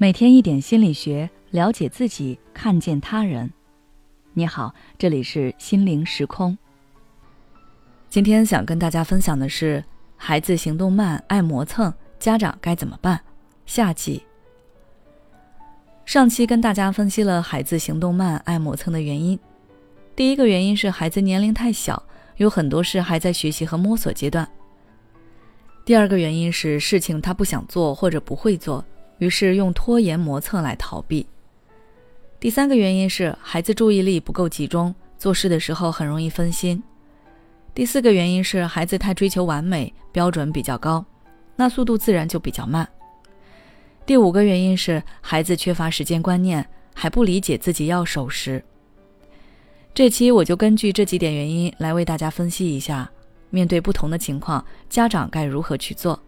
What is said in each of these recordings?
每天一点心理学，了解自己，看见他人。你好，这里是心灵时空。今天想跟大家分享的是，孩子行动慢、爱磨蹭，家长该怎么办？下集。上期跟大家分析了孩子行动慢、爱磨蹭的原因。第一个原因是孩子年龄太小，有很多事还在学习和摸索阶段。第二个原因是事情他不想做或者不会做。于是用拖延磨蹭来逃避。第三个原因是孩子注意力不够集中，做事的时候很容易分心。第四个原因是孩子太追求完美，标准比较高，那速度自然就比较慢。第五个原因是孩子缺乏时间观念，还不理解自己要守时。这期我就根据这几点原因来为大家分析一下，面对不同的情况，家长该如何去做。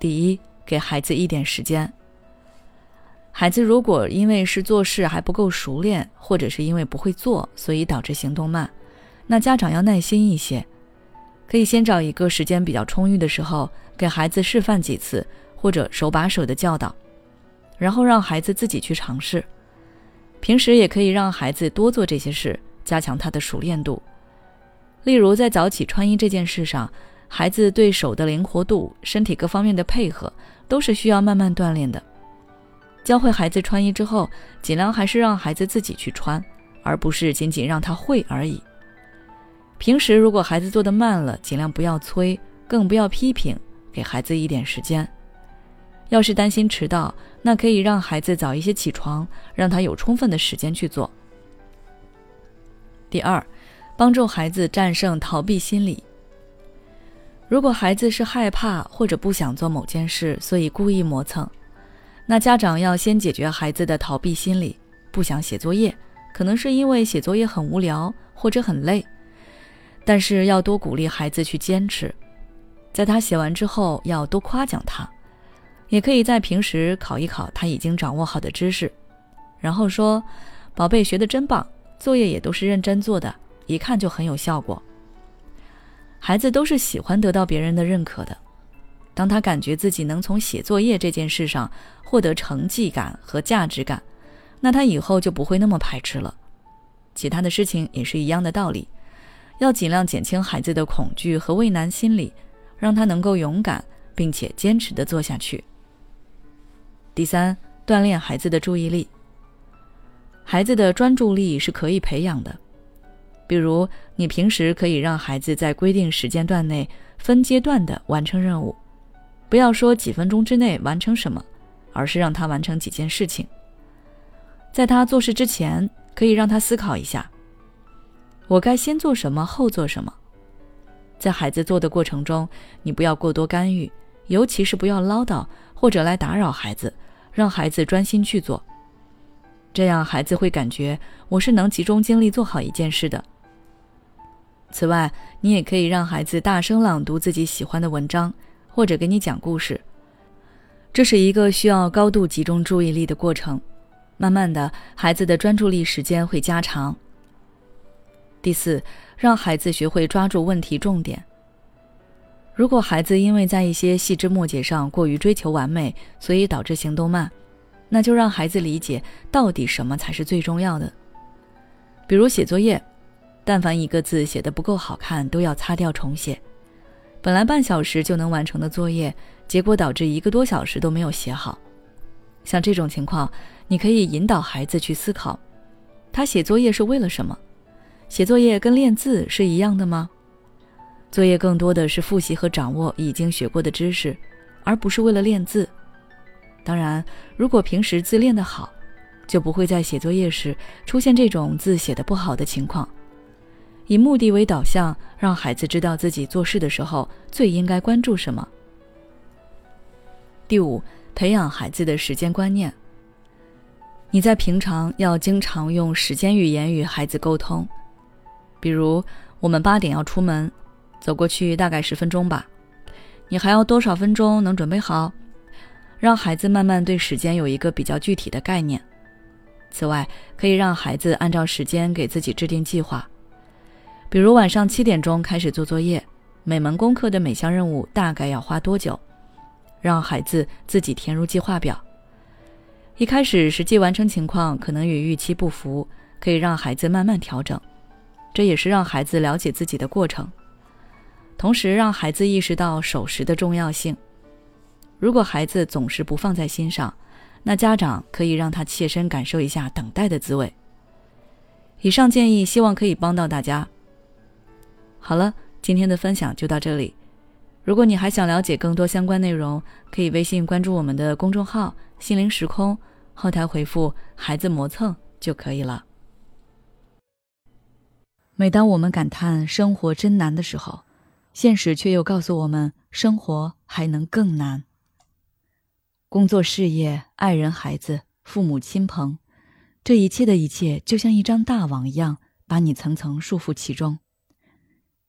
第一。给孩子一点时间。孩子如果因为是做事还不够熟练，或者是因为不会做，所以导致行动慢，那家长要耐心一些，可以先找一个时间比较充裕的时候，给孩子示范几次，或者手把手的教导，然后让孩子自己去尝试。平时也可以让孩子多做这些事，加强他的熟练度。例如在早起穿衣这件事上。孩子对手的灵活度、身体各方面的配合，都是需要慢慢锻炼的。教会孩子穿衣之后，尽量还是让孩子自己去穿，而不是仅仅让他会而已。平时如果孩子做的慢了，尽量不要催，更不要批评，给孩子一点时间。要是担心迟到，那可以让孩子早一些起床，让他有充分的时间去做。第二，帮助孩子战胜逃避心理。如果孩子是害怕或者不想做某件事，所以故意磨蹭，那家长要先解决孩子的逃避心理。不想写作业，可能是因为写作业很无聊或者很累，但是要多鼓励孩子去坚持。在他写完之后，要多夸奖他，也可以在平时考一考他已经掌握好的知识，然后说：“宝贝，学的真棒，作业也都是认真做的，一看就很有效果。”孩子都是喜欢得到别人的认可的。当他感觉自己能从写作业这件事上获得成绩感和价值感，那他以后就不会那么排斥了。其他的事情也是一样的道理，要尽量减轻孩子的恐惧和畏难心理，让他能够勇敢并且坚持的做下去。第三，锻炼孩子的注意力。孩子的专注力是可以培养的。比如，你平时可以让孩子在规定时间段内分阶段的完成任务，不要说几分钟之内完成什么，而是让他完成几件事情。在他做事之前，可以让他思考一下：我该先做什么，后做什么。在孩子做的过程中，你不要过多干预，尤其是不要唠叨或者来打扰孩子，让孩子专心去做。这样，孩子会感觉我是能集中精力做好一件事的。此外，你也可以让孩子大声朗读自己喜欢的文章，或者给你讲故事。这是一个需要高度集中注意力的过程，慢慢的，孩子的专注力时间会加长。第四，让孩子学会抓住问题重点。如果孩子因为在一些细枝末节上过于追求完美，所以导致行动慢，那就让孩子理解到底什么才是最重要的。比如写作业。但凡一个字写的不够好看，都要擦掉重写。本来半小时就能完成的作业，结果导致一个多小时都没有写好。像这种情况，你可以引导孩子去思考：他写作业是为了什么？写作业跟练字是一样的吗？作业更多的是复习和掌握已经学过的知识，而不是为了练字。当然，如果平时字练得好，就不会在写作业时出现这种字写的不好的情况。以目的为导向，让孩子知道自己做事的时候最应该关注什么。第五，培养孩子的时间观念。你在平常要经常用时间语言与孩子沟通，比如我们八点要出门，走过去大概十分钟吧，你还要多少分钟能准备好？让孩子慢慢对时间有一个比较具体的概念。此外，可以让孩子按照时间给自己制定计划。比如晚上七点钟开始做作业，每门功课的每项任务大概要花多久？让孩子自己填入计划表，一开始实际完成情况可能与预期不符，可以让孩子慢慢调整，这也是让孩子了解自己的过程，同时让孩子意识到守时的重要性。如果孩子总是不放在心上，那家长可以让他切身感受一下等待的滋味。以上建议希望可以帮到大家。好了，今天的分享就到这里。如果你还想了解更多相关内容，可以微信关注我们的公众号“心灵时空”，后台回复“孩子磨蹭”就可以了。每当我们感叹生活真难的时候，现实却又告诉我们，生活还能更难。工作、事业、爱人、孩子、父母亲朋，这一切的一切，就像一张大网一样，把你层层束缚其中。